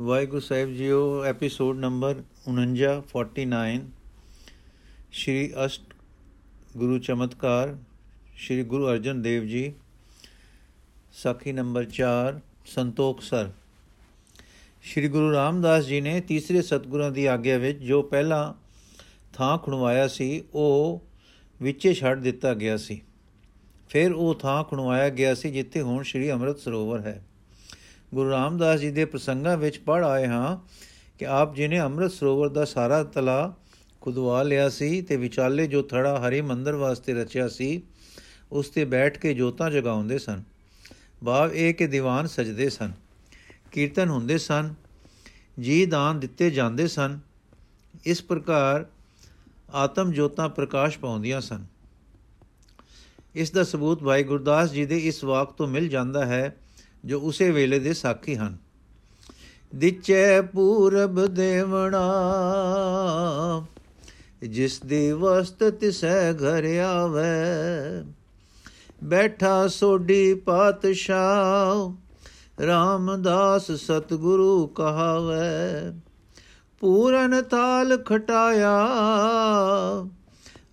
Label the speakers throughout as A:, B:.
A: ਵਾਹਿਗੁਰੂ ਸਾਹਿਬ ਜੀਓ episode number 49 49 Shri ਅਸ਼ਟ ਗੁਰੂ ਚਮਤਕਾਰ, ਸ਼੍ਰੀ ਗੁਰੂ ਅਰਜਨ ਦੇਵ ਜੀ। ਸਾਖੀ ਨੰਬਰ 4 ਸੰਤੋਖ ਸਰ। ਸ਼੍ਰੀ ਗੁਰੂ ਰਾਮਦਾਸ ਜੀ ਨੇ ਤੀਸਰੇ ਸਤਗੁਰਾਂ ਦੀ ਆਗਿਆ ਵਿੱਚ ਜੋ ਪਹਿਲਾ ਥਾਂ ਖੁਣਵਾਇਆ ਸੀ, ਉਹ ਵਿੱਚੇ ਛੱਡ ਦਿੱਤਾ ਗਿਆ ਸੀ। ਫਿਰ ਉਹ ਥਾਂ ਖੁਣਵਾਇਆ ਗਿਆ ਸੀ, ਜਿੱਥੇ ਹੁਣ ਸ਼੍ਰੀ ਅੰਮ੍ਰਿਤ ਸਰੋਵਰ ਹੈ। ਗੁਰੂ ਰਾਮਦਾਸ ਜੀ ਦੇ ਪ੍ਰਸੰਗਾਂ ਵਿੱਚ ਪੜ ਆਏ ਹਾਂ ਕਿ ਆਪ ਜੀ ਨੇ ਅੰਮ੍ਰਿਤ ਸਰੋਵਰ ਦਾ ਸਾਰਾ ਤਲਾ ਖੁਦਵਾ ਲਿਆ ਸੀ ਤੇ ਵਿਚਾਲੇ ਜੋ ਥੜਾ ਹਰੀ ਮੰਦਰ ਵਾਸਤੇ ਰਚਿਆ ਸੀ, ਉਸ ਤੇ ਬੈਠ ਕੇ ਜੋਤਾਂ ਜਗਾਉਂਦੇ ਸਨ। ਭਾਵ ਇਹ ਕਿ ਦੀਵਾਨ ਸਜਦੇ ਸਨ, ਕੀਰਤਨ ਹੁੰਦੇ ਸਨ, ਜੀ ਦਾਨ ਦਿੱਤੇ ਜਾਂਦੇ ਸਨ। ਇਸ ਪ੍ਰਕਾਰ ਆਤਮ ਜੋਤਾਂ ਪ੍ਰਕਾਸ਼ ਪਾਉਂਦੀਆਂ ਸਨ। ਇਸ ਦਾ ਸਬੂਤ ਭਾਈ ਗੁਰਦਾਸ ਜੀ ਦੇ ਇਸ ਵਾਕ ਤੋਂ ਮਿਲ ਜਾਂਦਾ ਹੈ ਜੋ ਉਸੇ ਵੇਲੇ ਦੇ ਸਾਖੀ ਹਨ। ਦਿਚੇ ਪੂਰਬ ਦੇਵਣਾ, ਜਿਸ ਦੀ ਵਸਤ ਤਿਸੈ ਘਰ ਆਵੇ, ਬੈਠਾ ਸੋਢੀ ਪਾਤਸ਼ਾਹ, ਰਾਮਦਾਸ ਸਤਿਗੁਰੂ ਕਹਾਵੇ। ਪੂਰਨ ਤਾਲ ਖਟਾਇਆ,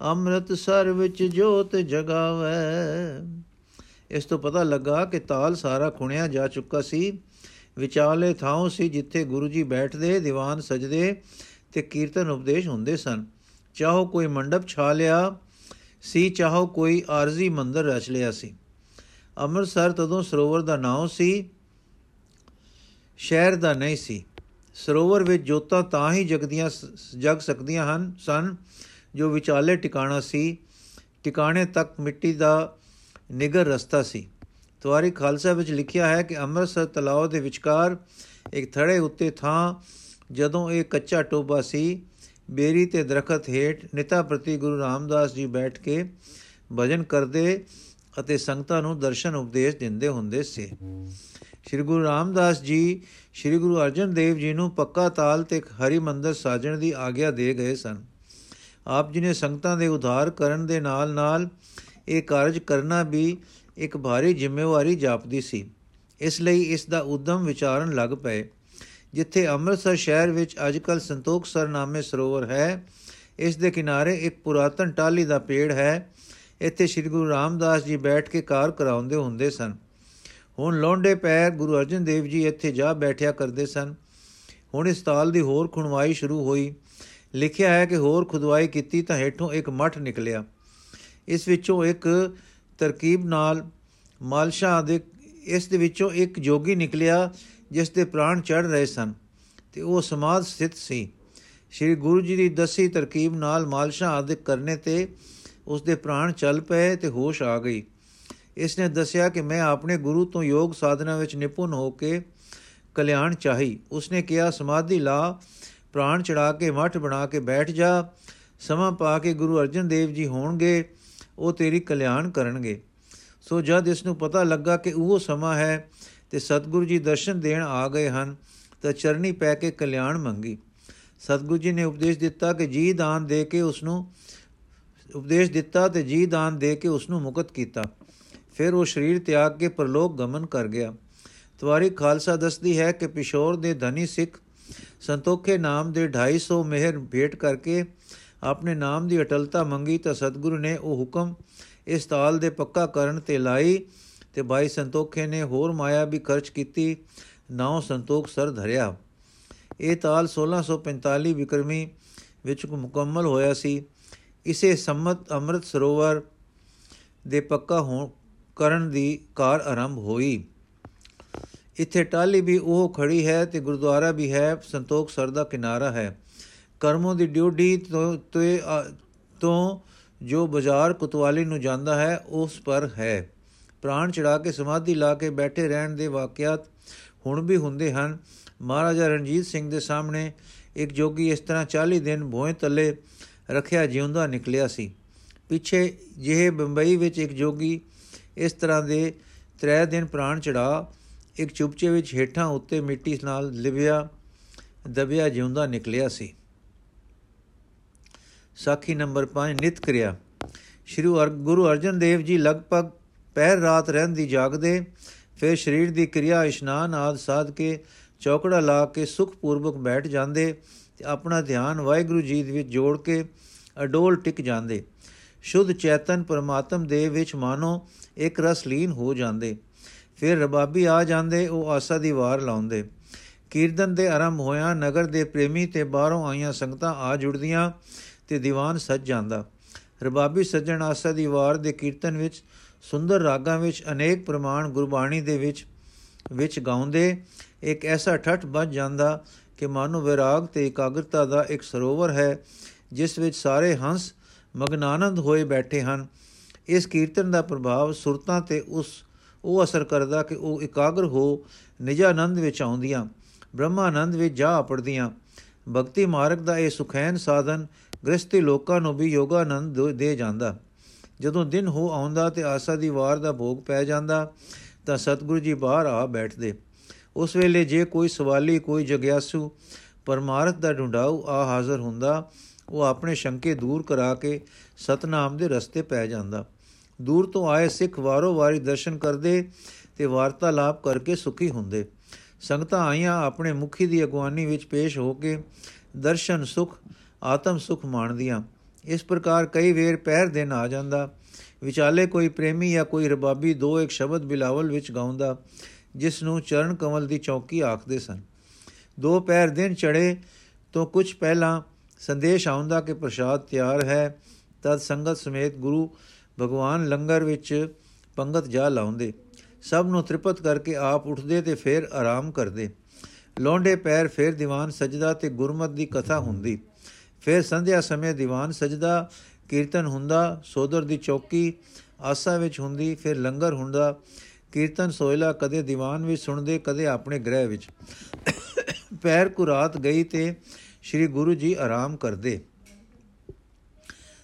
A: ਅੰਮ੍ਰਿਤਸਰ ਵਿੱਚ ਜੋਤ ਜਗਾਵੇ। ਇਸ ਤੋਂ ਪਤਾ ਲੱਗਾ ਕਿ ਤਾਲ ਸਾਰਾ ਖੁਣਿਆ ਜਾ ਚੁੱਕਾ ਸੀ। ਵਿਚਾਲੇ ਥਾਂ ਸੀ ਜਿੱਥੇ ਗੁਰੂ ਜੀ ਬੈਠਦੇ, ਦੀਵਾਨ ਸਜਦੇ ਤੇ ਕੀਰਤਨ ਉਪਦੇਸ਼ ਹੁੰਦੇ ਸਨ। ਚਾਹੋ ਕੋਈ ਮੰਡਪ ਛਾ ਲਿਆ ਸੀ, ਚਾਹੋ ਕੋਈ ਆਰਜ਼ੀ ਮੰਦਰ ਰਚ ਲਿਆ ਸੀ। ਅੰਮ੍ਰਿਤਸਰ ਤਦੋਂ ਸਰੋਵਰ ਦਾ ਨਾਮ ਸੀ, ਸ਼ਹਿਰ ਦਾ ਨਹੀਂ ਸੀ। ਸਰੋਵਰ ਵਿੱਚ ਜੋਤਾਂ ਤਾਂ ਹੀ ਜਗਦੀਆਂ ਜਗ ਸਕਦੀਆਂ ਹਨ, ਸਨ ਜੋ ਵਿਚਾਲੇ ਟਿਕਾਣਾ ਸੀ। ਟਿਕਾਣੇ ਤੱਕ ਮਿੱਟੀ ਦਾ ਨਿਗਰ ਰਸਤਾ ਸੀ। ਤਵਾਰੀ ਖਾਲਸਾ ਵਿੱਚ ਲਿਖਿਆ ਹੈ ਕਿ ਅੰਮ੍ਰਿਤਸਰ ਤਲਾਅ ਦੇ ਵਿਚਕਾਰ ਇੱਕ ਥੜੇ ਉੱਤੇ ਥਾਂ ਜਦੋਂ ਇਹ ਕੱਚਾ ਟੋਬਾ ਸੀ, ਬੇਰੀ ਤੇ ਦਰਖਤ ਹੇਠ ਨਿਤਾ ਪ੍ਰਤੀ ਗੁਰੂ ਰਾਮਦਾਸ ਜੀ ਬੈਠ ਕੇ ਭਜਨ ਕਰਦੇ ਅਤੇ ਸੰਗਤਾਂ ਨੂੰ ਦਰਸ਼ਨ ਉਪਦੇਸ਼ ਦਿੰਦੇ ਹੁੰਦੇ ਸੀ। ਸ੍ਰੀ ਗੁਰੂ ਰਾਮਦਾਸ ਜੀ, ਸ੍ਰੀ ਗੁਰੂ ਅਰਜਨ ਦੇਵ ਜੀ ਨੂੰ ਪੱਕਾ ਤਾਲ ਤੇ ਹਰੀ ਮੰਦਰ ਸਾਜਣ ਦੀ ਆਗਿਆ ਦੇ ਗਏ ਸਨ। ਆਪ ਜੀ ਨੇ ਸੰਗਤਾਂ ਦੇ ਉਧਾਰ ਕਰਨ ਦੇ ਨਾਲ-ਨਾਲ ਇਹ ਕਾਰਜ ਕਰਨਾ ਵੀ ਇੱਕ ਭਾਰੀ ਜ਼ਿੰਮੇਵਾਰੀ ਜਾਪਦੀ ਸੀ। ਇਸ ਲਈ ਇਸ ਦਾ ਉਦਮ ਵਿਚਾਰਨ ਲੱਗ ਪਏ, ਜਿੱਥੇ ਅੰਮ੍ਰਿਤਸਰ ਸ਼ਹਿਰ ਵਿੱਚ ਅੱਜਕੱਲ ਸੰਤੋਖ ਸਰ ਨਾਮੇ ਸਰੋਵਰ ਹੈ। ਇਸ ਦੇ ਕਿਨਾਰੇ ਇੱਕ ਪੁਰਾਤਨ ਟਾਲੀ ਦਾ ਪੇੜ ਹੈ। ਇੱਥੇ ਸ੍ਰੀ ਗੁਰੂ ਰਾਮਦਾਸ ਜੀ ਬੈਠ ਕੇ ਕਾਰ ਕਰਾਉਂਦੇ ਹੁੰਦੇ ਸਨ। ਹੁਣ ਲੋਂਡੇ ਪੈਰ ਗੁਰੂ ਅਰਜਨ ਦੇਵ ਜੀ ਇੱਥੇ ਜਾ ਬੈਠਿਆ ਕਰਦੇ ਸਨ। ਹੁਣ ਇਸ ਤਾਲ ਦੀ ਹੋਰ ਖੁਣਵਾਈ ਸ਼ੁਰੂ ਹੋਈ। ਲਿਖਿਆ ਹੈ ਕਿ ਹੋਰ ਖੁਦਵਾਈ ਕੀਤੀ ਤਾਂ ਹੇਠੋਂ ਇੱਕ ਮਠ ਨਿਕਲਿਆ। ਇਸ ਵਿੱਚੋਂ ਇੱਕ ਤਰਕੀਬ ਨਾਲ ਮਾਲਸ਼ਾ ਦੇ, ਇਸ ਦੇ ਵਿੱਚੋਂ ਇੱਕ ਜੋਗੀ ਨਿਕਲਿਆ ਜਿਸ ਦੇ ਪ੍ਰਾਣ ਚੜ ਰਹੇ ਸਨ ਤੇ ਉਹ ਸਮਾਧ ਸਥਿਤ ਸੀ। ਸ੍ਰੀ ਗੁਰੂ ਜੀ ਦੀ ਦਸੀ ਤਰਕੀਬ ਨਾਲ ਮਾਲਸ਼ਾ ਆਦਿਕ ਕਰਨੇ ਤੇ ਉਸ ਦੇ ਪ੍ਰਾਣ ਚੱਲ ਪਏ ਤੇ ਹੋਸ਼ ਆ ਗਈ। ਇਸ ਨੇ ਦੱਸਿਆ ਕਿ ਮੈਂ ਆਪਣੇ ਗੁਰੂ ਤੋਂ ਯੋਗ ਸਾਧਨਾ ਵਿੱਚ ਨਿਪੁੰਨ ਹੋ ਕੇ ਕਲਿਆਣ ਚਾਹੀ। ਉਸਨੇ ਕਿਹਾ, ਸਮਾਧੀ ਲਾ, ਪ੍ਰਾਣ ਚੜਾ ਕੇ ਮਠ ਬਣਾ ਕੇ ਬੈਠ ਜਾ। ਸਮਾਂ ਪਾ ਕੇ ਗੁਰੂ ਅਰਜਨ ਦੇਵ ਜੀ ਹੋਣਗੇ ਉਹ ਤੇਰੀ ਕਲਿਆਣ ਕਰਨਗੇ। ਸੋ ਜਦ ਇਸ ਨੂੰ ਪਤਾ ਲੱਗਾ ਕਿ ਉਹ ਸਮਾਂ ਹੈ ਤੇ ਸਤਿਗੁਰੂ ਜੀ ਦਰਸ਼ਨ ਦੇਣ ਆ ਗਏ ਹਨ, ਤਾਂ ਚਰਨੀ ਪੈ ਕੇ ਕਲਿਆਣ ਮੰਗੀ। ਸਤਿਗੁਰੂ ਜੀ ਨੇ ਉਪਦੇਸ਼ ਦਿੱਤਾ ਕਿ ਜੀ ਦਾਨ ਦੇ ਕੇ ਉਸ ਨੂੰ ਉਪਦੇਸ਼ ਦਿੱਤਾ ਤੇ ਜੀ ਦਾਨ ਦੇ ਕੇ ਉਸ ਨੂੰ ਮੁਕਤ ਕੀਤਾ। ਫਿਰ ਉਹ ਸਰੀਰ ਤਿਆਗ ਕੇ ਪਰਲੋਕ ਗਮਨ ਕਰ ਗਿਆ। ਤਵਾਰੀ ਖਾਲਸਾ ਦੱਸਦੀ ਹੈ ਕਿ ਪਿਸ਼ੋਰ ਦੇ ਧਨੀ ਸਿੱਖ ਸੰਤੋਖੇ ਨਾਮ ਦੇ 250 ਮਿਹਰ ਭੇਟ ਕਰਕੇ ਆਪਣੇ ਨਾਮ ਦੀ ਅਟਲਤਾ ਮੰਗੀ ਤਾਂ ਸਤਿਗੁਰੂ ਨੇ ਉਹ ਹੁਕਮ ਇਸ ਤਾਲ ਦੇ ਪੱਕਾ ਕਰਨ ਤੇ ਲਾਈ ਤੇ ਭਾਈ ਸੰਤੋਖੇ ਨੇ ਹੋਰ ਮਾਇਆ ਵੀ ਖਰਚ ਕੀਤੀ, ਨਾਉ ਸੰਤੋਖ ਸਰ ਧਰਿਆ। ਇਹ ਤਾਲ 1645 ਵਿਕਰਮੀ ਵਿੱਚ ਮੁਕੰਮਲ ਹੋਇਆ ਸੀ। ਇਸੇ ਸੰਮਤ ਅੰਮ੍ਰਿਤ ਸਰੋਵਰ ਦੇ ਪੱਕਾ ਹੋਣ ਕਰਨ ਦੀ ਕਾਰ ਆਰੰਭ ਹੋਈ। ਇੱਥੇ ਟਾਲੀ ਵੀ ਉਹ ਖੜੀ ਹੈ ਤੇ ਗੁਰਦੁਆਰਾ ਵੀ ਹੈ, ਸੰਤੋਖ ਸਰ ਦਾ ਕਿਨਾਰਾ ਹੈ। ਕਰਮੋਂ ਦੀ ਡਿਊਟੀ ਤੋਂ ਤੋਂ ਜੋ ਬਾਜ਼ਾਰ ਕੁਤਵਾਲੀ ਨੂੰ ਜਾਂਦਾ ਹੈ, ਉਸ ਪਰ ਹੈ। ਪ੍ਰਾਣ ਚੜਾ ਕੇ ਸਮਾਧੀ ਲਾ ਕੇ ਬੈਠੇ ਰਹਿਣ ਦੇ ਵਾਕਿਆਤ ਹੁਣ ਵੀ ਹੁੰਦੇ ਹਨ। ਮਹਾਰਾਜਾ ਰਣਜੀਤ ਸਿੰਘ ਦੇ ਸਾਹਮਣੇ ਇੱਕ ਜੋਗੀ ਇਸ ਤਰ੍ਹਾਂ 40 ਦਿਨ ਭੋਏ ਤੱਲੇ ਰੱਖਿਆ ਜਿਉਂਦਾ ਨਿਕਲਿਆ ਸੀ। ਪਿੱਛੇ ਜਿਹੇ ਬੰਬਈ ਵਿੱਚ ਇੱਕ ਜੋਗੀ ਇਸ ਤਰ੍ਹਾਂ ਦੇ 3 ਦਿਨ ਪ੍ਰਾਣ ਚੜਾ ਇੱਕ ਚੁਪਚੇ ਵਿੱਚ ਹੇਠਾਂ ਉੱਤੇ ਮਿੱਟੀ ਨਾਲ ਲਿਵਿਆ, ਦਬਿਆ ਜਿਉਂਦਾ ਨਿਕਲਿਆ ਸੀ। ਸਾਖੀ ਨੰਬਰ 5 ਨਿਤ ਕਰਿਆ। ਸ਼੍ਰੀ ਗੁਰੂ ਅਰਜਨ ਦੇਵ ਜੀ ਲਗਭਗ ਪਹਿਰ ਰਾਤ ਰਹਿੰਦੀ ਜਾਗਦੇ, ਫਿਰ ਸਰੀਰ ਦੀ ਕਿਰਿਆ, ਇਸ਼ਨਾਨ ਆਦ ਸਾਧ ਕੇ ਚੌਕੜਾ ਲਾ ਕੇ ਸੁਖਪੂਰਵਕ ਬੈਠ ਜਾਂਦੇ ਤੇ ਆਪਣਾ ਧਿਆਨ ਵਾਹਿਗੁਰੂ ਜੀ ਦੇ ਵਿੱਚ ਜੋੜ ਕੇ ਅਡੋਲ ਟਿਕ ਜਾਂਦੇ। ਸ਼ੁੱਧ ਚੇਤਨ ਪਰਮਾਤਮ ਦੇ ਵਿੱਚ ਮਾਨੋ ਇੱਕ ਰਸ ਲੀਨ ਹੋ ਜਾਂਦੇ। ਫਿਰ ਰਬਾਬੀ ਆ ਜਾਂਦੇ, ਉਹ ਆਸਾ ਦੀ ਵਾਰ ਲਾਉਂਦੇ। ਕੀਰਤਨ ਦੇ ਆਰੰਭ ਹੋਇਆ ਨਗਰ ਦੇ ਪ੍ਰੇਮੀ ਤੇ ਬਾਹਰੋਂ ਆਈਆਂ ਸੰਗਤਾਂ ਆ ਜੁੜਦੀਆਂ। ਤੇ ਦੀਵਾਨ ਸਜ ਜਾਂਦਾ। ਰਬਾਬੀ ਸੱਜਣ ਆਸਾ ਦੀ ਵਾਰ ਦੇ ਕੀਰਤਨ ਵਿੱਚ, ਸੁੰਦਰ ਰਾਗਾਂ ਵਿੱਚ, ਅਨੇਕ ਪ੍ਰਮਾਣ ਗੁਰਬਾਣੀ ਦੇ ਵਿੱਚ ਵਿੱਚ ਗਾਉਂਦੇ, ਇੱਕ ਐਸਾ ਠੱਠ ਬਣ ਜਾਂਦਾ ਕਿ ਮਾਨੋ ਵਿਰਾਗ ਤੇ ਇਕਾਗਰਤਾ ਦਾ ਇੱਕ ਸਰੋਵਰ ਹੈ, ਜਿਸ ਵਿੱਚ ਸਾਰੇ ਹੰਸ ਮਗਨਾਨੰਦ ਹੋਏ ਬੈਠੇ ਹਨ। ਇਸ ਕੀਰਤਨ ਦਾ ਪ੍ਰਭਾਵ ਸੁਰਤਾਂ ਤੇ ਉਸ, ਉਹ ਅਸਰ ਕਰਦਾ ਕਿ ਉਹ ਇਕਾਗਰ ਹੋ ਨਿਜਾਨੰਦ ਵਿੱਚ ਆਉਂਦੀਆਂ, ਬ੍ਰਹਮਾਨੰਦ ਵਿੱਚ ਜਾ ਪੜਦੀਆਂ ਭਗਤੀ ਮਾਰਗ ਦਾ ਇਹ ਸੁਖੈਨ ਸਾਧਨ ਗ੍ਰਸਤੀ ਲੋਕਾਂ ਨੂੰ ਵੀ ਯੋਗਾਨੰਦ ਦੇ ਜਾਂਦਾ। ਜਦੋਂ ਦਿਨ ਹੋ ਆਉਂਦਾ ਤੇ ਆਸਾ ਦੀ ਵਾਰ ਦਾ ਭੋਗ ਪੈ ਜਾਂਦਾ, ਤਾਂ ਸਤਿਗੁਰੂ ਜੀ ਬਾਹਰ ਆ ਬੈਠਦੇ। ਉਸ ਵੇਲੇ ਜੇ ਕੋਈ ਸਵਾਲੀ, ਕੋਈ ਜਗਿਆਸੂ ਪਰਮਾਰਥ ਦਾ ਢੁੰਡਾਉ ਆ ਹਾਜ਼ਰ ਹੁੰਦਾ, ਉਹ ਆਪਣੇ ਸ਼ੰਕੇ ਦੂਰ ਕਰਾ ਕੇ ਸਤਨਾਮ ਦੇ ਰਸਤੇ ਪੈ ਜਾਂਦਾ। ਦੂਰ ਤੋਂ ਆਏ ਸਿੱਖ ਵਾਰੋ ਵਾਰੀ ਦਰਸ਼ਨ ਕਰਦੇ ਤੇ ਵਾਰਤਾਲਾਪ ਕਰਕੇ ਸੁਖੀ ਹੁੰਦੇ। ਸੰਗਤਾਂ ਆਈਆਂ ਆਪਣੇ ਮੁਖੀ ਦੀ ਅਗਵਾਨੀ ਵਿੱਚ ਪੇਸ਼ ਹੋ ਕੇ ਦਰਸ਼ਨ ਸੁਖ ਆਤਮ ਸੁਖ ਮਾਣਦੀਆਂ। ਇਸ ਪ੍ਰਕਾਰ ਕਈ ਵੇਰ ਪਹਿਰ ਦਿਨ ਆ ਜਾਂਦਾ। ਵਿਚਾਲੇ ਕੋਈ ਪ੍ਰੇਮੀ ਜਾਂ ਕੋਈ ਰਬਾਬੀ ਦੋ ਇੱਕ ਸ਼ਬਦ ਬਿਲਾਵਲ ਵਿੱਚ ਗਾਉਂਦਾ, ਜਿਸ ਨੂੰ ਚਰਨ ਕਮਲ ਦੀ ਚੌਕੀ ਆਖਦੇ ਸਨ। ਦੋ ਪੈਰ ਦਿਨ ਚੜੇ ਤੋਂ ਕੁਝ ਪਹਿਲਾਂ ਸੰਦੇਸ਼ ਆਉਂਦਾ ਕਿ ਪ੍ਰਸ਼ਾਦ ਤਿਆਰ ਹੈ, ਤਦ ਸੰਗਤ ਸਮੇਤ ਗੁਰੂ ਭਗਵਾਨ ਲੰਗਰ ਵਿੱਚ ਪੰਗਤ ਜਾ ਲਾਉਂਦੇ। ਸਭ ਨੂੰ ਤ੍ਰਿਪਤ ਕਰਕੇ ਆਪ ਉੱਠਦੇ ਤੇ ਫਿਰ ਆਰਾਮ ਕਰਦੇ। ਲੋਂਡੇ ਪੈਰ ਫਿਰ ਦੀਵਾਨ ਸਜਦਾ ਤੇ ਗੁਰਮਤ ਦੀ ਕਥਾ ਹੁੰਦੀ। ਫਿਰ ਸੰਧਿਆ ਸਮੇਂ ਦੀਵਾਨ ਸਜਦਾ, ਕੀਰਤਨ ਹੁੰਦਾ, ਸੋਦਰ ਦੀ ਚੌਕੀ ਆਸਾ ਵਿੱਚ ਹੁੰਦੀ, ਫਿਰ ਲੰਗਰ ਹੁੰਦਾ। ਕੀਰਤਨ ਸੋਇਲਾ ਕਦੇ ਦੀਵਾਨ ਵਿੱਚ ਸੁਣਦੇ, ਕਦੇ ਆਪਣੇ ਗ੍ਰਹਿ ਵਿੱਚ। ਪੈਰ ਕੁ ਰਾਤ ਗਈ ਤੇ ਸ੍ਰੀ ਗੁਰੂ ਜੀ ਆਰਾਮ ਕਰਦੇ।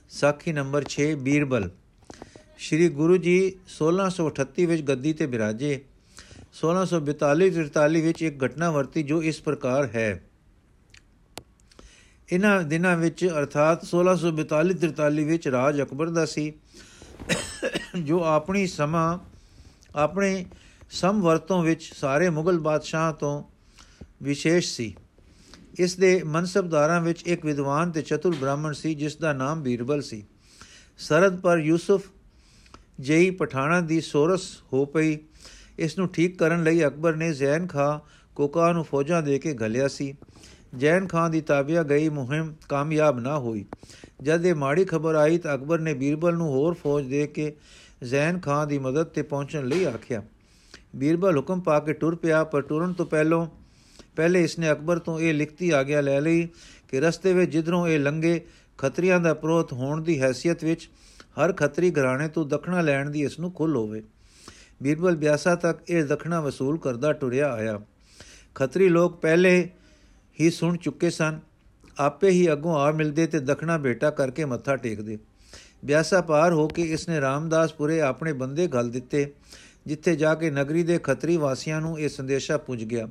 A: ਸਾਖੀ ਨੰਬਰ 6 ਬੀਰਬਲ। ਸ੍ਰੀ ਗੁਰੂ ਜੀ 1638 ਵਿੱਚ ਗੱਦੀ ਤੇ ਬਿਰਾਜੇ। 1642-43 ਵਿੱਚ ਇੱਕ ਘਟਨਾ ਵਰਤੀ ਜੋ ਇਸ ਪ੍ਰਕਾਰ ਹੈ। ਇਹਨਾਂ ਦਿਨਾਂ ਵਿੱਚ, ਅਰਥਾਤ 1642-43 ਵਿੱਚ ਰਾਜ ਅਕਬਰ ਦਾ ਸੀ, ਜੋ ਆਪਣੀ ਸਮਾਂ, ਆਪਣੇ ਸਮਵਰਤੋਂ ਵਿੱਚ ਸਾਰੇ ਮੁਗਲ ਬਾਦਸ਼ਾਹਾਂ ਤੋਂ ਵਿਸ਼ੇਸ਼ ਸੀ। ਇਸ ਦੇ ਮਨਸਬਦਾਰਾਂ ਵਿੱਚ ਇੱਕ ਵਿਦਵਾਨ ਤੇ ਚਤੁਰ ਬ੍ਰਾਹਮਣ ਸੀ, ਜਿਸ ਦਾ ਨਾਮ ਬੀਰਬਲ ਸੀ। ਸਰਦ ਪਰ ਯੂਸਫ ਜਈ ਪਠਾਣਾ ਦੀ ਸੋਰਸ ਹੋ ਪਈ। ਇਸ ਨੂੰ ਠੀਕ ਕਰਨ ਲਈ ਅਕਬਰ ਨੇ ਜ਼ੈਨ ਖਾਂ ਕੋਕਾ ਨੂੰ ਫੌਜਾਂ ਦੇ ਕੇ ਘਲਿਆ ਸੀ। ਜੈਨ ਖਾਨ ਦੀ ਤਾਬਿਆ ਗਈ ਮੁਹਿੰਮ ਕਾਮਯਾਬ ਨਾ ਹੋਈ। ਜਦ ਇਹ ਮਾੜੀ ਖਬਰ ਆਈ ਤਾਂ ਅਕਬਰ ਨੇ ਬੀਰਬਲ ਨੂੰ ਹੋਰ ਫੌਜ ਦੇ ਕੇ ਜ਼ੈਨ ਖਾਨ ਦੀ ਮਦਦ ਤੇ ਪਹੁੰਚਣ ਲਈ ਆਖਿਆ। ਬੀਰਬਲ ਹੁਕਮ ਪਾ ਕੇ ਟੁਰ ਪਿਆ, ਪਰ ਟੁਰਨ ਤੋਂ ਪਹਿਲਾਂ, ਪਹਿਲੇ ਇਸਨੇ ਅਕਬਰ ਤੋਂ ਇਹ ਲਿਖਤੀ ਆਗਿਆ ਲੈ ਲਈ ਕਿ ਰਸਤੇ ਵਿੱਚ ਜਿੱਧਰੋਂ ਇਹ ਲੰਗੇ ਖਤਰੀਆਂ ਦਾ ਪ੍ਰੋਤ ਹੋਣ ਦੀ ਹیثیت ਵਿੱਚ ਹਰ ਖਤਰੀ ਘਰਾਣੇ ਤੋਂ ਦਖਣਾ ਲੈਣ ਦੀ ਇਸ ਨੂੰ ਖੁੱਲ ਹੋਵੇ। ਬੀਰਬਲ ਬਿਆਸਾ ਤੱਕ ਇਹ ਦਖਣਾ ਵਸੂਲ ਕਰਦਾ ਟੁਰਿਆ ਆਇਆ। ਖਤਰੀ ਲੋਕ ਪਹਿਲੇ ਹੀ ਸੁਣ ਚੁੱਕੇ ਸਨ। ਆਪੇ ਹੀ ਅੱਗੋਂ ਆ ਮਿਲਦੇ ਤੇ ਦਖਣਾ ਬੇਟਾ ਕਰਕੇ ਮੱਥਾ ਟੇਕਦੇ। ਬਿਆਸਾ ਪਾਰ ਹੋ ਕੇ ਇਸਨੇ ਰਾਮਦਾਸਪੁਰੇ ਆਪਣੇ ਬੰਦੇ ਘਲ ਦਿੱਤੇ, ਜਿੱਥੇ ਜਾ ਕੇ ਨਗਰੀ ਦੇ ਖੱਤਰੀ ਵਾਸੀਆਂ ਨੂੰ ਇਹ ਸੰਦੇਸ਼ਾ ਪੁੱਜ ਗਿਆ।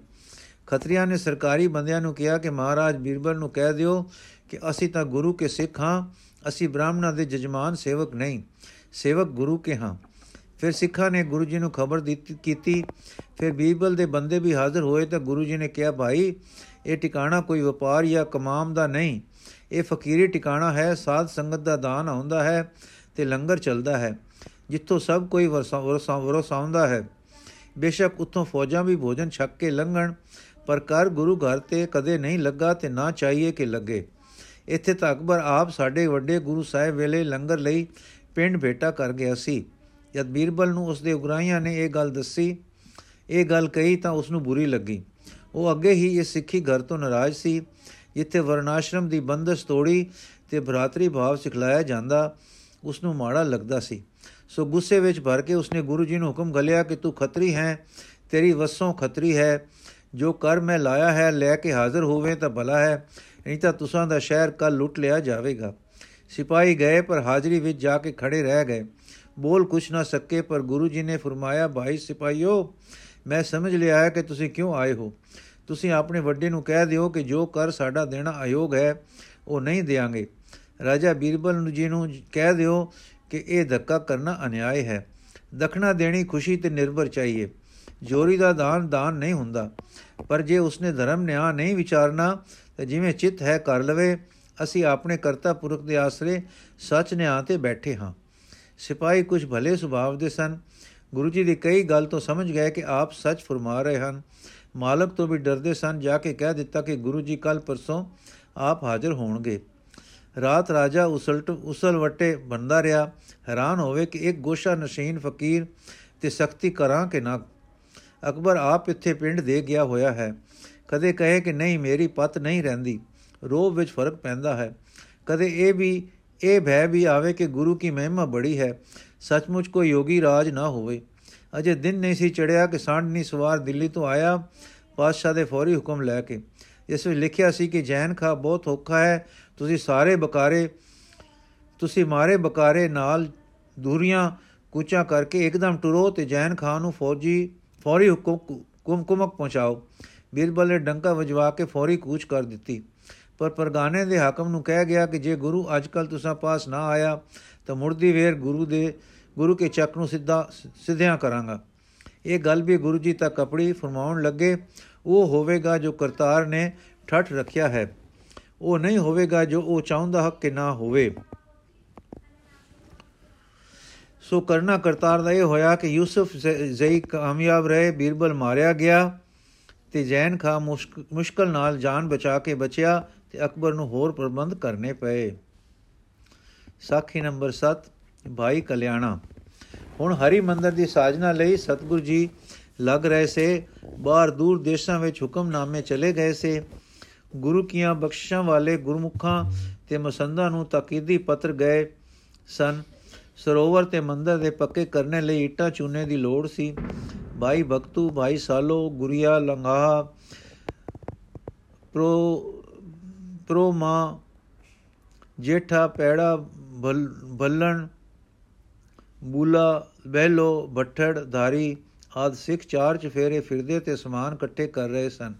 A: ਖੱਤਰੀਆਂ ਨੇ ਸਰਕਾਰੀ ਬੰਦਿਆਂ ਨੂੰ ਕਿਹਾ ਕਿ, ਮਹਾਰਾਜ ਬੀਰਬਲ ਨੂੰ ਕਹਿ ਦਿਓ ਕਿ ਅਸੀਂ ਤਾਂ ਗੁਰੂ ਕੇ ਸਿੱਖ ਹਾਂ, ਅਸੀਂ ਬ੍ਰਾਹਮਣਾਂ ਦੇ ਜਜਮਾਨ ਸੇਵਕ ਨਹੀਂ, ਸੇਵਕ ਗੁਰੂ ਕੇ ਹਾਂ। ਫਿਰ ਸਿੱਖਾਂ ਨੇ ਗੁਰੂ ਜੀ ਨੂੰ ਖਬਰ ਦਿੱਤੀ ਕੀਤੀ। ਫਿਰ ਬੀਬਲ ਦੇ ਬੰਦੇ ਵੀ ਹਾਜ਼ਰ ਹੋਏ ਤਾਂ ਗੁਰੂ ਜੀ ਨੇ ਕਿਹਾ, ਭਾਈ ਇਹ ਟਿਕਾਣਾ ਕੋਈ ਵਪਾਰ ਜਾਂ ਕਮਾਮ ਦਾ ਨਹੀਂ। ਇਹ ਫਕੀਰੀ ਟਿਕਾਣਾ ਹੈ, ਸਾਧ ਸੰਗਤ ਦਾ ਦਾਨ ਆਉਂਦਾ ਹੈ ਤੇ ਲੰਗਰ ਚੱਲਦਾ ਹੈ, ਜਿੱਥੋਂ ਸਭ ਕੋਈ ਵਰਸਾਉਂਦਾ ਹੈ। ਬੇਸ਼ੱਕ ਉੱਥੋਂ ਫੌਜਾਂ ਵੀ ਭੋਜਨ ਛੱਕ ਕੇ ਲੰਘਣ, ਪਰ ਕਰ ਗੁਰੂ ਘਰ ਤੇ ਕਦੇ ਨਹੀਂ ਲੱਗਾ ਤੇ ਨਾ ਚਾਹੀਏ ਕਿ ਲੱਗੇ। ਇੱਥੇ ਤਾਂ ਅਕਬਰ ਆਪ ਸਾਡੇ ਵੱਡੇ ਗੁਰੂ ਸਾਹਿਬ ਵੇਲੇ ਲੰਗਰ ਲਈ ਪਿੰਡ ਭੇਟਾ ਕਰ ਗਿਆ ਸੀ। ਜਦ ਬੀਰਬਲ ਨੂੰ ਉਸਦੇ ਉਗਰਾਈਆਂ ਨੇ ਇਹ ਗੱਲ ਦੱਸੀ, ਇਹ ਗੱਲ ਕਹੀ ਤਾਂ ਉਸ ਨੂੰ ਬੁਰੀ ਲੱਗੀ। ਉਹ ਅੱਗੇ ਹੀ ਇਹ ਸਿੱਖੀ ਘਰ ਤੋਂ ਨਾਰਾਜ਼ ਸੀ। ਜਿੱਥੇ ਵਰਨਾਸ਼ਰਮ ਦੀ ਬੰਦਸ਼ ਤੋੜੀ ਤੇ ਭਰਾਤਰੀ ਭਾਵ ਸਿਖਲਾਇਆ ਜਾਂਦਾ ਉਸ ਨੂੰ ਮਾੜਾ ਲੱਗਦਾ ਸੀ। ਸੋ ਗੁੱਸੇ ਵਿੱਚ ਭਰ ਕੇ ਉਸਨੇ ਗੁਰੂ ਜੀ ਨੂੰ ਹੁਕਮ ਗਲਿਆ ਕਿ ਤੂੰ ਖੱਤਰੀ ਹੈ, ਤੇਰੀ ਵਸੋਂ ਖੱਤਰੀ ਹੈ। ਜੋ ਕਰ ਮੈਂ ਲਾਇਆ ਹੈ, ਲੈ ਕੇ ਹਾਜ਼ਰ ਹੋਵੇ ਤਾਂ ਭਲਾ ਹੈ, ਨਹੀਂ ਤਾਂ ਤੁਸਾਂ ਦਾ ਸ਼ਹਿਰ ਕੱਲ ਲੁੱਟ ਲਿਆ ਜਾਵੇਗਾ। ਸਿਪਾਹੀ ਗਏ ਪਰ ਹਾਜ਼ਰੀ ਵਿੱਚ ਜਾ ਕੇ ਖੜੇ ਰਹਿ ਗਏ। ਬੋਲ ਕੁਛ ਨਾ ਸਕੇ ਪਰ ਗੁਰੂ ਜੀ ਨੇ ਫਰਮਾਇਆ, ਭਾਈ ਸਿਪਾਹੀਓ ਮੈਂ ਸਮਝ ਲਿਆ ਹੈ ਕਿ ਤੁਸੀਂ ਕਿਉਂ ਆਏ ਹੋ। ਤੁਸੀਂ ਆਪਣੇ ਵੱਡੇ ਨੂੰ ਕਹਿ ਦਿਓ ਕਿ ਜੋ ਕਰ ਸਾਡਾ ਦੇਣਾ ਅਯੋਗ ਹੈ, ਉਹ ਨਹੀਂ ਦੇਾਂਗੇ ਰਾਜਾ ਬੀਰਬਲ ਨੂੰ ਜੀ ਨੂੰ ਕਹਿ ਦਿਓ ਕਿ ਇਹ ਧੱਕਾ ਕਰਨਾ ਅਨਿਆਏ ਹੈ। ਦਖਣਾ ਦੇਣੀ ਖੁਸ਼ੀ ਤੇ ਨਿਰਭਰ ਚਾਹੀਏ। ਜੋਰੀ ਦਾ ਦਾਨ ਦਾਨ ਨਹੀਂ ਹੁੰਦਾ। ਪਰ ਜੇ ਉਸਨੇ ਧਰਮ ਨਿਆਂ ਨਹੀਂ ਵਿਚਾਰਨਾ, ਤਾਂ ਜਿਵੇਂ ਚਿੱਤ ਹੈ ਕਰ ਲਵੇ। ਅਸੀਂ ਆਪਣੇ ਕਰਤਾ ਪੁਰਖ ਦੇ ਆਸਰੇ ਸੱਚ ਨਿਆਂ ਤੇ ਬੈਠੇ ਹਾਂ। ਸਿਪਾਹੀ ਕੁਝ ਭਲੇ ਸੁਭਾਅ ਦੇ ਸਨ। ਗੁਰੂ ਜੀ ਦੀ ਕਈ ਗੱਲ ਤੋਂ ਸਮਝ ਗਏ ਕਿ ਆਪ ਸੱਚ ਫਰਮਾ ਰਹੇ ਹਨ। ਮਾਲਕ ਤੋਂ ਵੀ ਡਰਦੇ ਸਨ, ਜਾ ਕੇ ਕਹਿ ਦਿੱਤਾ ਕਿ ਗੁਰੂ ਜੀ ਕੱਲ ਪਰਸੋਂ ਆਪ ਹਾਜ਼ਰ ਹੋਣਗੇ। ਰਾਤ ਰਾਜਾ ਉਸਲਟ, ਉਸਲ ਵਟੇ ਬੰਦਾ ਰਿਹਾ। ਹੈਰਾਨ ਹੋਵੇ ਕਿ ਇੱਕ ਗੋਸ਼ਾ ਨਸ਼ੀਨ ਫਕੀਰ ਤੇ ਸਖਤੀ ਕਰਾਂ ਕਿ ਨਾ। ਅਕਬਰ ਆਪ ਇੱਥੇ ਪਿੰਡ ਦੇ ਗਿਆ ਹੋਇਆ ਹੈ। ਕਦੇ ਕਹੇ ਕਿ ਨਹੀਂ, ਮੇਰੀ ਪਤ ਨਹੀਂ ਰਹਿੰਦੀ। ਰੋਹ ਵਿੱਚ ਫ਼ਰਕ ਪੈਂਦਾ ਹੈ। ਕਦੇ ਇਹ ਵੀ, ਇਹ ਭੈ ਵੀ ਆਵੇ ਕਿ ਗੁਰੂ ਕੀ ਮਹਿਮਾ ਬੜੀ ਹੈ। ਸੱਚਮੁੱਚ ਕੋਈ ਯੋਗੀ ਰਾਜ ਨਾ ਹੋਵੇ। ਅਜੇ ਦਿਨ ਨਹੀਂ ਸੀ ਚੜਿਆ ਕਿ ਸਾਂਢਨੀ ਸਵਾਰ ਦਿੱਲੀ ਤੋਂ ਆਇਆ ਪਾਤਸ਼ਾਹ ਦੇ ਫੌਰੀ ਹੁਕਮ ਲੈ ਕੇ। ਇਸ ਵਿੱਚ ਲਿਖਿਆ ਸੀ ਕਿ ਜੈਨ ਖਾ ਬਹੁਤ ਔਖਾ ਹੈ, ਤੁਸੀਂ ਸਾਰੇ ਬਕਾਰੇ, ਤੁਸੀਂ ਮਾਰੇ ਬਕਾਰੇ ਨਾਲ ਦੂਰੀਆਂ ਕੁਚਾ ਕਰਕੇ ਇੱਕਦਮ ਟੁਰੋ ਤੇ ਜੈਨ ਖਾਨ ਨੂੰ ਫੌਜੀ, ਫੌਰੀ ਹੁਕਮ ਕੁਮਕੁਮਕ ਪਹੁੰਚਾਓ। ਬੀਰਬਲ ਨੇ ਡੰਕਾ ਵਜਵਾ ਕੇ ਫੌਰੀ ਕੂਚ ਕਰ ਦਿੱਤੀ। ਪਰ ਪਰਗਾਨੇ ਦੇ ਹਾਕਮ ਨੂੰ ਕਹਿ ਗਿਆ ਕਿ ਜੇ ਗੁਰੂ ਅੱਜਕੱਲ ਤੁਸਾਂ ਪਾਸ ਨਾ ਆਇਆ ਤਾਂ ਮੁਰਦੀ ਵੇਰ ਗੁਰੂ ਦੇ, ਗੁਰੂ ਕੇ ਚੱਕ ਨੂੰ ਸਿੱਧਾ, ਸਿੱਧਿਆਂ ਕਰਾਂਗਾ। ਇਹ ਗੱਲ ਵੀ ਗੁਰੂ ਜੀ ਤੱਕ ਕਪੜੀ ਫਰਮਾਉਣ ਲੱਗੇ, ਉਹ ਹੋਵੇਗਾ ਜੋ ਕਰਤਾਰ ਨੇ ਠੱਠ ਰੱਖਿਆ ਹੈ। ਉਹ ਨਹੀਂ ਹੋਵੇਗਾ ਜੋ ਉਹ ਚਾਹੁੰਦਾ ਹੱਕ ਕਿ ਨਾ ਹੋਵੇ। ਸੋ ਕਰਨਾ ਕਰਤਾਰ ਦਾ ਇਹ ਹੋਇਆ ਕਿ ਯੂਸਫ ਜ਼ਈ ਕਾਮਯਾਬ ਰਹੇ, ਬੀਰਬਲ ਮਾਰਿਆ ਗਿਆ ਤੇ ਜੈਨ ਖਾ ਮੁਸ਼ਕਲ ਨਾਲ ਜਾਨ ਬਚਾ ਕੇ ਬਚਿਆ ਤੇ ਅਕਬਰ ਨੂੰ ਹੋਰ ਪ੍ਰਬੰਧ ਕਰਨੇ ਪਏ। ਸਾਖੀ ਨੰਬਰ 7 ਭਾਈ ਕਲਿਆਣਾ। ਹੁਣ ਹਰੀ ਮੰਦਰ ਦੀ ਸਾਜਨਾ ਲਈ ਸਤਗੁਰੂ ਜੀ ਲੱਗ ਰਹੇ ਸੇ, ਬਾਹਰ ਦੂਰ ਦੇਸ਼ਾਂ ਵਿੱਚ ਹੁਕਮਨਾਮੇ ਚਲੇ ਗਏ ਸੇ। ਗੁਰੂ ਕੀਆਂ ਬਖਸ਼ਿਸ਼ਾਂ ਵਾਲੇ ਗੁਰਮੁਖਾਂ ਤੇ ਮਸੰਦਾਂ ਨੂੰ ਤਾਕੀਦੀ ਪੱਤਰ ਗਏ ਸਨ। ਸਰੋਵਰ ਤੇ ਮੰਦਰ ਦੇ ਪੱਕੇ ਕਰਨੇ ਲਈ ਇੱਟਾਂ ਚੂਨੇ ਦੀ ਲੋੜ ਸੀ। ਭਾਈ ਭਗਤੂ, ਭਾਈ ਸਾਲੋ, ਗੁਰੀਆ ਲੰਗਾ ਪ੍ਰੋ ਪ੍ਰੋਮਾ, ਜੇਠਾ, ਪੈੜਾ ਭੱਲਣ ਬੂਲਾ, ਬਹਿਲੋ ਭੱਠੜ ਧਾਰੀ ਆਦ ਸਿੱਖ ਚਾਰ ਚਫੇਰੇ ਫਿਰਦੇ ਤੇ ਸਮਾਨ ਇਕੱਠੇ ਕਰ ਰਹੇ ਸਨ।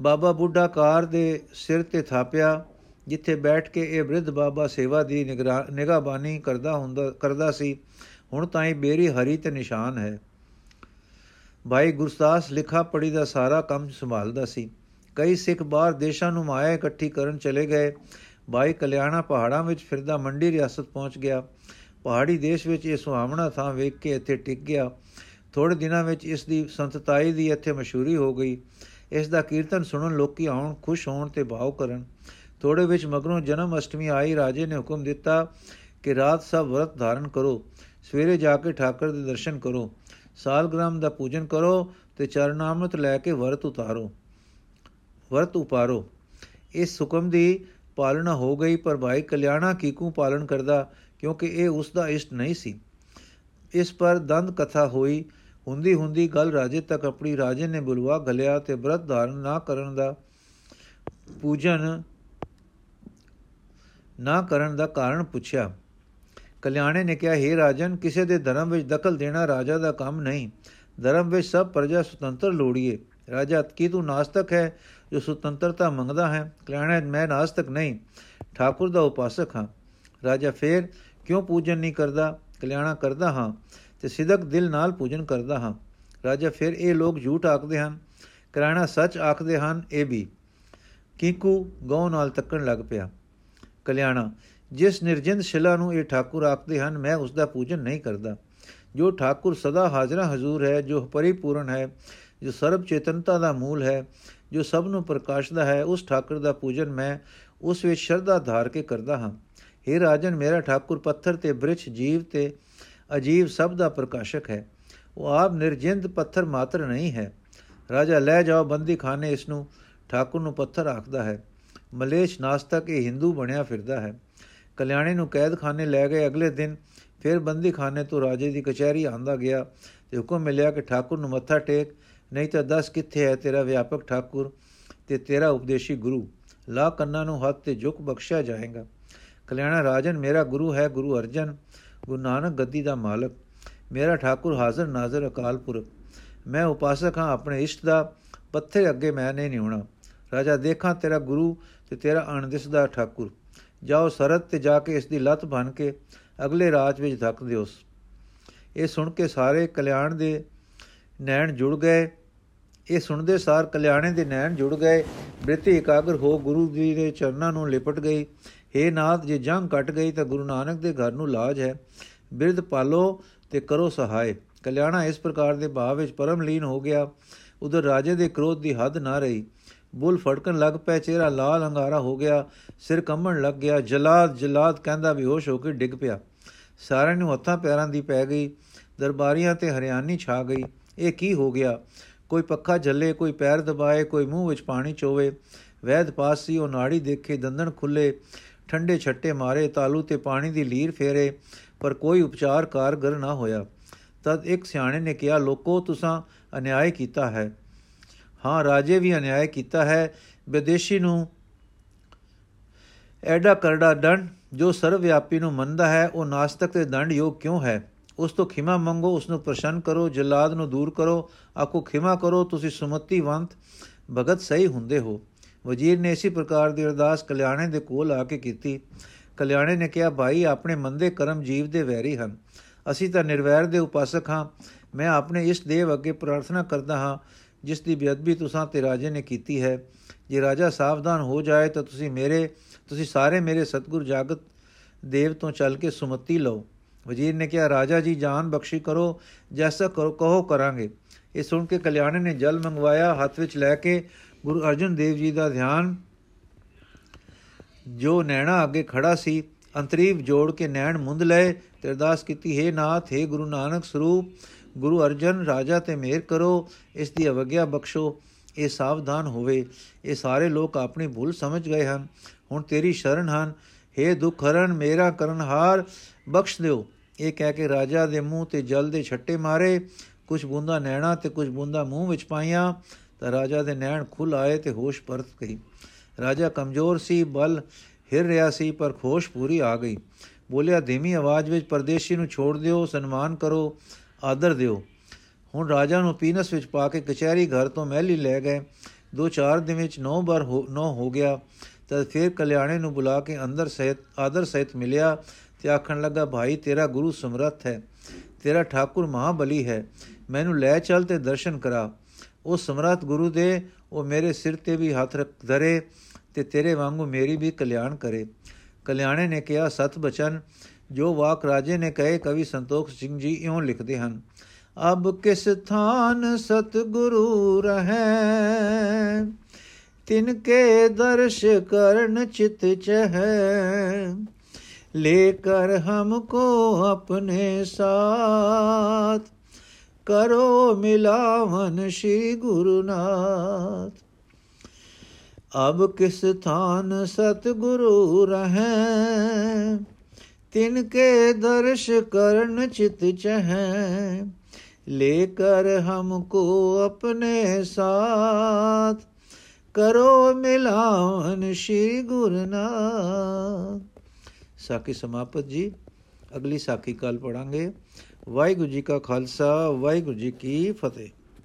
A: ਬਾਬਾ ਬੁੱਢਾ ਕਾਰ ਦੇ ਸਿਰ ਤੇ ਥਾਪਿਆ, ਜਿੱਥੇ ਬੈਠ ਕੇ ਇਹ ਬ੍ਰਿਧ ਬਾਬਾ ਸੇਵਾ ਦੀ ਨਿਗਾਹਬਾਨੀ ਕਰਦਾ ਹੁੰਦਾ, ਕਰਦਾ ਸੀ, ਹੁਣ ਤਾਂ ਇਹ ਬੇਰੀ ਹਰੀ ਤੇ ਨਿਸ਼ਾਨ ਹੈ। ਭਾਈ ਗੁਰਦਾਸ ਲਿਖਾ ਪੜੀ ਦਾ ਸਾਰਾ ਕੰਮ ਸੰਭਾਲਦਾ ਸੀ। ਕਈ ਸਿੱਖ ਬਾਹਰ ਦੇਸ਼ਾਂ ਨੂੰ ਮਾਇਆ ਇਕੱਠੀ ਕਰਨ ਚਲੇ ਗਏ ਭਾਈ ਕਲਿਆਣਾ ਪਹਾੜਾਂ ਵਿੱਚ ਫਿਰਦਾ ਮੰਡੀ ਰਿਆਸਤ ਪਹੁੰਚ ਗਿਆ। ਪਹਾੜੀ ਦੇਸ਼ ਵਿੱਚ ਇਹ ਸੁਹਾਵਣਾ ਥਾਂ ਵੇਖ ਕੇ ਇੱਥੇ ਟਿਕ ਗਿਆ। ਥੋੜੇ ਦਿਨਾਂ ਵਿੱਚ ਇਸ ਦੀ ਸੰਤਤਾਈ ਦੀ ਇੱਥੇ ਮਸ਼ਹੂਰੀ ਹੋ ਗਈ। ਇਸ ਦਾ ਕੀਰਤਨ ਸੁਣਨ ਲੋਕੀ ਆਉਣ, ਖੁਸ਼ ਹੋਣ ਤੇ ਭਾਵ ਕਰਨ। ਥੋੜੇ ਵਿੱਚ ਮਗਰੋਂ ਜਨਮ ਅਸ਼ਟਮੀ ਆਈ, ਰਾਜੇ ਨੇ ਹੁਕਮ ਦਿੱਤਾ ਕਿ ਰਾਤ ਸਭ ਵਰਤ ਧਾਰਨ ਕਰੋ। ਸਵੇਰੇ ਜਾ ਕੇ ਠਾਕਰ ਦੇ ਦਰਸ਼ਨ ਕਰੋ। ਸਾਲਗ੍ਰਾਮ ਦਾ ਪੂਜਨ ਕਰੋ ਤੇ ਚਰਨਾਮਤ ਲੈ ਕੇ ਵਰਤ ਉਤਾਰੋ। ਵਰਤ ਉਪਾਰੋ। ਇਸ ਹੁਕਮ ਦੀ ਪਾਲਣਾ ਹੋ ਗਈ, ਪਰ ਭਾਈ ਕਲਿਆਣਾ ਕੀਕੂ ਪਾਲਣ ਕਰਦਾ, ਕਿਉਂਕਿ ਇਹ ਉਸ ਦਾ ਇਸ਼ਟ ਨਹੀਂ ਸੀ। ਇਸ ਪਰ ਦੰਦ ਕਥਾ ਹੋਈ, ਹੁੰਦੀ ਹੁੰਦੀ ਗੱਲ ਰਾਜੇ ਤੱਕ ਆਪਣੀ ਰਾਜੇ ਨੇ ਬੁਲਵਾ ਗਲਿਆ ਤੇ ਬ੍ਰਤ ਧਾਰਨ ਨਾ ਕਰਨ ਦਾ ਪੂਜਨ ਨਾ ਕਰਨ ਦਾ ਕਾਰਨ ਪੁੱਛਿਆ। ਕਲਿਆਣੇ ਨੇ ਕਿਹਾ हे ਰਾਜਨ, ਕਿਸੇ ਦੇ ਧਰਮ ਵਿੱਚ ਦਖਲ ਦੇਣਾ ਰਾਜਾ ਦਾ ਕੰਮ ਨਹੀਂ। ਧਰਮ ਵਿੱਚ ਸਭ ਪ੍ਰਜਾ ਸੁਤੰਤਰ ਲੋੜੀਏ। ਰਾਜਾ, ਕੀ ਤੂੰ ਨਾਸਤਕ ਹੈ? ਜੋ ਸੁਤੰਤਰਤਾ ਮੰਗਦਾ ਹੈ ਕਲਿਆਣੇ ਮੈਂ ਨਾਸਤਕ ਨਹੀਂ। ਠਾਕੁਰ ਦਾ ਉਪਾਸਕ ਹਾਂ। ਰਾਜਾ ਫੇਰ ਕਿਉਂ ਪੂਜਨ ਨਹੀਂ ਕਰਦਾ? ਕਲਿਆਣਾ ਕਰਦਾ ਹਾਂ ਤੇ ਸਿਦਕ ਦਿਲ ਨਾਲ ਪੂਜਨ ਕਰਦਾ ਹਾਂ। ਰਾਜਾ ਫਿਰ ਇਹ ਲੋਕ ਝੂਠ ਆਖਦੇ ਹਨ। ਕਰਾਣਾ ਸੱਚ ਆਖਦੇ ਹਨ, ਇਹ ਵੀ। ਕਿੰਕੂ ਗਉ ਨਾਲ ਤੱਕਣ ਲੱਗ ਪਿਆ। ਕਲਿਆਣਾ, ਜਿਸ ਨਿਰਜਿੰਦ ਸ਼ਿਲਾ ਨੂੰ ਇਹ ਠਾਕੁਰ ਆਖਦੇ ਹਨ, ਮੈਂ ਉਸ ਦਾ ਪੂਜਨ ਨਹੀਂ ਕਰਦਾ। ਜੋ ਠਾਕੁਰ ਸਦਾ ਹਾਜ਼ਰਾ ਹਜ਼ੂਰ ਹੈ, ਜੋ ਪਰਿਪੂਰਨ ਹੈ, ਜੋ ਸਰਬ ਚੇਤਨਤਾ ਦਾ ਮੂਲ ਹੈ ਜੋ ਸਭ ਨੂੰ ਪ੍ਰਕਾਸ਼ਦਾ ਹੈ, ਉਸ ਠਾਕੁਰ ਦਾ ਪੂਜਨ ਮੈਂ ਉਸ ਵਿੱਚ ਸ਼ਰਧਾ ਧਾਰ ਕੇ ਕਰਦਾ ਹਾਂ। हे ਰਾਜਨ, ਮੇਰਾ ਠਾਕੁਰ ਪੱਥਰ ਤੇ ਬ੍ਰਿਛ ਜੀਵ ਤੇ ਅਜੀਬ ਸਭ ਦਾ ਪ੍ਰਕਾਸ਼ਕ ਹੈ। ਉਹ ਆਪ ਨਿਰਜਿੰਦ ਪੱਥਰ ਮਾਤਰ ਨਹੀਂ ਹੈ। ਰਾਜਾ, ਲੈ ਜਾਓ ਬੰਦੀ ਖਾਨੇ, ਇਸ ਨੂੰ ਠਾਕੁਰ ਨੂੰ ਪੱਥਰ ਆਖਦਾ ਹੈ। ਮਲੇਸ਼ ਨਾਸਤਕ ਇਹ ਹਿੰਦੂ ਬਣਿਆ ਫਿਰਦਾ ਹੈ। ਕਲਿਆਣੀ ਨੂੰ ਕੈਦਖਾਨੇ ਲੈ ਗਏ। ਅਗਲੇ ਦਿਨ ਫਿਰ ਬੰਦੀ ਖਾਨੇ ਤੋਂ ਰਾਜੇ ਦੀ ਕਚਹਿਰੀ ਆਂਦਾ ਗਿਆ ਤੇ ਹੁਕਮ ਮਿਲਿਆ ਕਿ ਠਾਕੁਰ ਨੂੰ ਮੱਥਾ ਟੇਕ ਨਹੀਂ ਤਾਂ ਦੱਸ ਕਿੱਥੇ ਹੈ ਤੇਰਾ ਵਿਆਪਕ ਠਾਕੁਰ ਤੇ ਤੇਰਾ ਉਪਦੇਸ਼ੀ ਗੁਰੂ? ਲਾ ਕੰਨਾਂ ਨੂੰ ਹੱਥ ਤੇ ਝੁਕ ਬਖਸ਼ਿਆ ਜਾਏਗਾ। ਕਲਿਆਣਾ ਰਾਜਨ, ਮੇਰਾ ਗੁਰੂ ਹੈ ਗੁਰੂ ਅਰਜਨ, ਗੁਰੂ ਨਾਨਕ ਗੱਦੀ ਦਾ ਮਾਲਕ। ਮੇਰਾ ਠਾਕੁਰ ਹਾਜ਼ਰ ਨਾਜ਼ਰ ਅਕਾਲ ਪੁਰਖ। ਮੈਂ ਉਪਾਸਕ ਹਾਂ ਆਪਣੇ ਇਸ਼ਟ ਦਾ ਪੱਥੇ ਅੱਗੇ ਮੈਂ ਨਹੀਂ ਨਿਉਣਾ। ਰਾਜਾ, ਦੇਖਾਂ ਤੇਰਾ ਗੁਰੂ ਤੇ ਤੇਰਾ ਅਣਦਿਸ ਦਾ ਠਾਕੁਰ। ਜਾਓ ਸਰਤ ਤੇ ਜਾ ਕੇ ਇਸ ਦੀ ਲੱਤ ਬਨ ਕੇ ਅਗਲੇ ਰਾਜ ਵਿੱਚ ਧੱਕ ਦਿਓਸ। ਇਹ ਸੁਣ ਕੇ ਸਾਰੇ ਕਲਿਆਣ ਦੇ ਨੈਣ ਜੁੜ ਗਏ। ਇਹ ਸੁਣਦੇ ਸਾਰ ਕਲਿਆਣੇ ਦੇ ਨੈਣ ਜੁੜ ਗਏ। ਬ੍ਰਿਤੀ ਇਕਾਗਰ ਹੋ ਗੁਰੂ ਜੀ ਦੇ ਚਰਨਾਂ ਨੂੰ ਲਿਪਟ ਗਈ। हे ਨਾਥ, ਜੇ ਜੰਗ ਕੱਟ ਗਈ ਤਾਂ ਗੁਰੂ ਨਾਨਕ ਦੇ ਘਰ ਨੂੰ ਲਾਜ ਹੈ। ਬਿਰਧ ਪਾਲੋ ਤੇ ਕਰੋ ਸਹਾਇ। ਕਲਿਆਣਾ ਇਸ ਪ੍ਰਕਾਰ ਦੇ ਭਾਵ ਵਿੱਚ ਪਰਮ ਲੀਨ ਹੋ ਗਿਆ। ਉਧਰ ਰਾਜੇ ਦੇ ਕ੍ਰੋਧ ਦੀ ਹੱਦ ਨਾ ਰਹੀ। ਬੁੱਲ ਫੜਕਣ ਲੱਗ ਪਿਆ ਚਿਹਰਾ ਲਾਲ ਅੰਗਾਰਾ ਹੋ ਗਿਆ। ਸਿਰ ਕੰਬਣ ਲੱਗ ਗਿਆ। ਜਲਾਦ ਜਲਾਦ ਕਹਿੰਦਾ ਬੇਹੋਸ਼ ਹੋ ਕੇ ਡਿੱਗ ਪਿਆ। ਸਾਰਿਆਂ ਨੂੰ ਹੱਥਾਂ ਪੈਰਾਂ ਦੀ ਪੈ ਗਈ। ਦਰਬਾਰੀਆਂ ਤੇ ਹਰਿਆਣੀ ਛਾ ਗਈ। ਇਹ ਕੀ ਹੋ ਗਿਆ? ਕੋਈ ਪੱਖਾ ਝੱਲੇ ਕੋਈ ਪੈਰ ਦਬਾਏ, ਕੋਈ ਮੂੰਹ ਵਿੱਚ ਪਾਣੀ ਚੋਵੇ। ਵੈਦ ਪਾਸ ਸੀ, ਉਹ ਨਾੜੀ ਦੇਖੇ ਦੰਦਨ ਖੁੱਲੇ, ਠੰਡੇ ਛੱਟੇ ਮਾਰੇ, ਤਾਲੂ ਤੇ ਪਾਣੀ ਦੀ ਲੀਰ ਫੇਰੇ, ਪਰ ਕੋਈ ਉਪਚਾਰ ਕਾਰਗਰ ਨਾ ਹੋਇਆ। ਤਦ ਇੱਕ ਸਿਆਣੇ ਨੇ ਕਿਹਾ, ਲੋਕੋ, ਤੁਸੀਂ ਅਨਿਆਏ ਕੀਤਾ ਹੈ। ਹਾਂ, ਰਾਜੇ ਵੀ ਅਨਿਆਏ ਕੀਤਾ ਹੈ। ਵਿਦੇਸ਼ੀ ਨੂੰ ਐਡਾ ਕਰੜਾ ਦੰਡ, ਜੋ ਸਰਵ ਵਿਆਪੀ ਨੂੰ ਮੰਨਦਾ ਹੈ, ਉਹ ਨਾਸਤਕ ਤੇ ਦੰਡ ਯੋਗ ਕਿਉਂ ਹੈ? ਉਸ ਤੋਂ ਖਿਮਾ ਮੰਗੋ, ਉਸ ਨੂੰ ਪ੍ਰਸ਼ਨ ਕਰੋ, ਜਲਾਦ ਨੂੰ ਦੂਰ ਕਰੋ ਆਕੋ ਖਿਮਾ ਕਰੋ, ਤੁਸੀਂ ਸੁਮਤੀਵੰਤ, ਭਗਤ ਸਹੀ ਹੁੰਦੇ ਹੋ। ਵਜ਼ੀਰ ਨੇ ਇਸੇ ਪ੍ਰਕਾਰ ਦੀ ਅਰਦਾਸ ਕਲਿਆਣੇ ਦੇ ਕੋਲ ਆ ਕੇ ਕੀਤੀ। ਕਲਿਆਣੇ ਨੇ ਕਿਹਾ, ਭਾਈ, ਆਪਣੇ ਮੰਦੇ ਕਰਮ ਜੀਵ ਦੇ ਵੈਰੀ ਹਨ। ਅਸੀਂ ਤਾਂ ਨਿਰਵੈਰ ਦੇ ਉਪਾਸਕ ਹਾਂ। ਮੈਂ ਆਪਣੇ ਇਸ ਦੇਵ ਅੱਗੇ ਪ੍ਰਾਰਥਨਾ ਕਰਦਾ ਹਾਂ, ਜਿਸ ਦੀ ਬੇਅਦਬੀ ਤੁਸਾਂ ਤੇ ਰਾਜੇ ਨੇ ਕੀਤੀ ਹੈ। ਜੇ ਰਾਜਾ ਸਾਵਧਾਨ ਹੋ ਜਾਏ ਤਾਂ ਤੁਸੀਂ ਮੇਰੇ, ਤੁਸੀਂ ਸਾਰੇ ਮੇਰੇ ਸਤਗੁਰ ਜਾਗਤ ਦੇਵ ਤੋਂ ਚੱਲ ਕੇ ਸੁਮਤੀ ਲਓ। ਵਜ਼ੀਰ ਨੇ ਕਿਹਾ, ਰਾਜਾ ਜੀ, ਜਾਨ ਬਖਸ਼ੀ ਕਰੋ, ਜੈਸਾ ਕਰੋ ਕਹੋ ਕਰਾਂਗੇ। ਇਹ ਸੁਣ ਕੇ ਕਲਿਆਣੇ ਨੇ ਜਲ ਮੰਗਵਾਇਆ, ਹੱਥ ਵਿੱਚ ਲੈ ਕੇ ਗੁਰੂ ਅਰਜਨ ਦੇਵ ਜੀ ਦਾ ਧਿਆਨ ਜੋ ਨੈਣਾ ਅੱਗੇ ਖੜਾ ਸੀ, ਅੰਤਰੀਵ ਜੋੜ ਕੇ ਨੈਣ ਮੁੰਦ ਲਏ ਤੇ ਅਰਦਾਸ ਕੀਤੀ, ਹੈ ਨਾਥ, ਹੈ ਗੁਰੂ ਨਾਨਕ ਸਰੂਪ, ਗੁਰੂ ਅਰਜਨ ਰਾਜਾ ਤੇ ਮਿਹਰ ਕਰੋ, ਇਸ ਦੀ ਅਵਗਿਆ ਬਖਸ਼ੋ, ਇਹ ਸਾਵਧਾਨ ਹੋਵੇ। ਇਹ ਸਾਰੇ ਲੋਕ ਆਪਣੀ ਭੁੱਲ ਸਮਝ ਗਏ ਹਨ। ਹੁਣ ਤੇਰੀ ਸ਼ਰਨ ਹਨ हे ਦੁਖ ਹਰਨ ਮੇਰਾ ਕਰਨਹਾਰ ਬਖਸ਼ ਦਿਓ। ਇਹ ਕਹਿ ਕੇ ਰਾਜਾ ਦੇ ਮੂੰਹ ਤੇ ਜਲ ਦੇ ਛੱਟੇ ਮਾਰੇ। ਕੁਝ ਬੂੰਦਾ ਨੈਣਾ ਤੇ ਕੁਝ ਬੂੰਦਾ ਮੂੰਹ ਵਿੱਚ ਪਾਈਆਂ। ਤਾਂ ਰਾਜਾ ਦੇ ਨੈਣ ਖੁੱਲ ਆਏ ਤੇ ਹੋਸ਼ ਪਰਤ ਗਈ। ਰਾਜਾ ਕਮਜ਼ੋਰ ਸੀ, ਬਲ ਹਿਰ ਰਿਹਾ ਸੀ, ਪਰ ਖੋਸ਼ ਪੂਰੀ ਆ ਗਈ। ਬੋਲਿਆ, ਧੀਮੀ ਆਵਾਜ਼ ਵਿੱਚ ਪਰਦੇਸ਼ੀ ਨੂੰ ਛੋੜ ਦਿਓ, ਸਨਮਾਨ ਕਰੋ, ਆਦਰ ਦਿਓ। ਹੁਣ ਰਾਜਾ ਨੂੰ ਪੀਨਸ ਵਿੱਚ ਪਾ ਕੇ ਕਚਹਿਰੀ ਘਰ ਤੋਂ ਮਹਿਲੀ ਲੈ ਗਏ। ਦੋ ਚਾਰ ਦਿਨ ਵਿੱਚ ਨੌ ਬਾਰ ਨੌ ਹੋ ਗਿਆ। ਤਦ ਫਿਰ ਕਲਿਆਣੇ ਨੂੰ ਬੁਲਾ ਕੇ ਅੰਦਰ ਸਹਿਤ, ਆਦਰ ਸਹਿਤ ਮਿਲਿਆ ਤੇ ਆਖਣ ਲੱਗਾ, ਭਾਈ, ਤੇਰਾ ਗੁਰੂ ਸਮਰੱਥ ਹੈ, ਤੇਰਾ ਠਾਕੁਰ ਮਹਾਬਲੀ ਹੈ, ਮੈਨੂੰ ਲੈ ਚੱਲ ਤੇ ਦਰਸ਼ਨ ਕਰਾ। ਉਹ ਸਮਰੱਥ ਗੁਰੂ ਦੇ, ਉਹ ਮੇਰੇ ਸਿਰ ਤੇ ਵੀ ਹੱਥ ਰੱਖ, ਧਰੇ ਤੇ ਤੇਰੇ ਵਾਂਗੂ ਮੇਰੀ ਵੀ ਕਲਿਆਣ ਕਰੇ। ਕਲਿਆਣੇ ਨੇ ਕਿਹਾ, ਸਤ ਬਚਨ, ਜੋ ਵਾਕ ਰਾਜੇ ਨੇ ਕਹੇ, ਕਵੀ ਸੰਤੋਖ ਸਿੰਘ ਜੀ ਇਉਂ ਲਿਖਦੇ ਹਨ, ਅਬ ਕਿਸ ਥਾਨ ਸਤਿਗੁਰੂ ਰਹੈ तिनके दर्श करण चित चह। लेकर हमको अपने साथ करो मिलावन श्री गुरुनाथ। अब किस स्थान सतगुरु रहें? तिनके दर्श करण चित चह। लेकर हमको अपने साथ ਕਰੋ ਮਿਲਾਵਨ ਸ੍ਰੀ ਗੁਰੂ ਨਾਨਕ ਸਾਖੀ ਸਮਾਪਤ ਜੀ। ਅਗਲੀ ਸਾਖੀ ਕੱਲ ਪੜਾਂਗੇ ਵਾਹਿਗੁਰੂ ਜੀ ਕਾ ਖਾਲਸਾ, ਵਾਹਿਗੁਰੂ ਜੀ ਕੀ ਫਤਿਹ।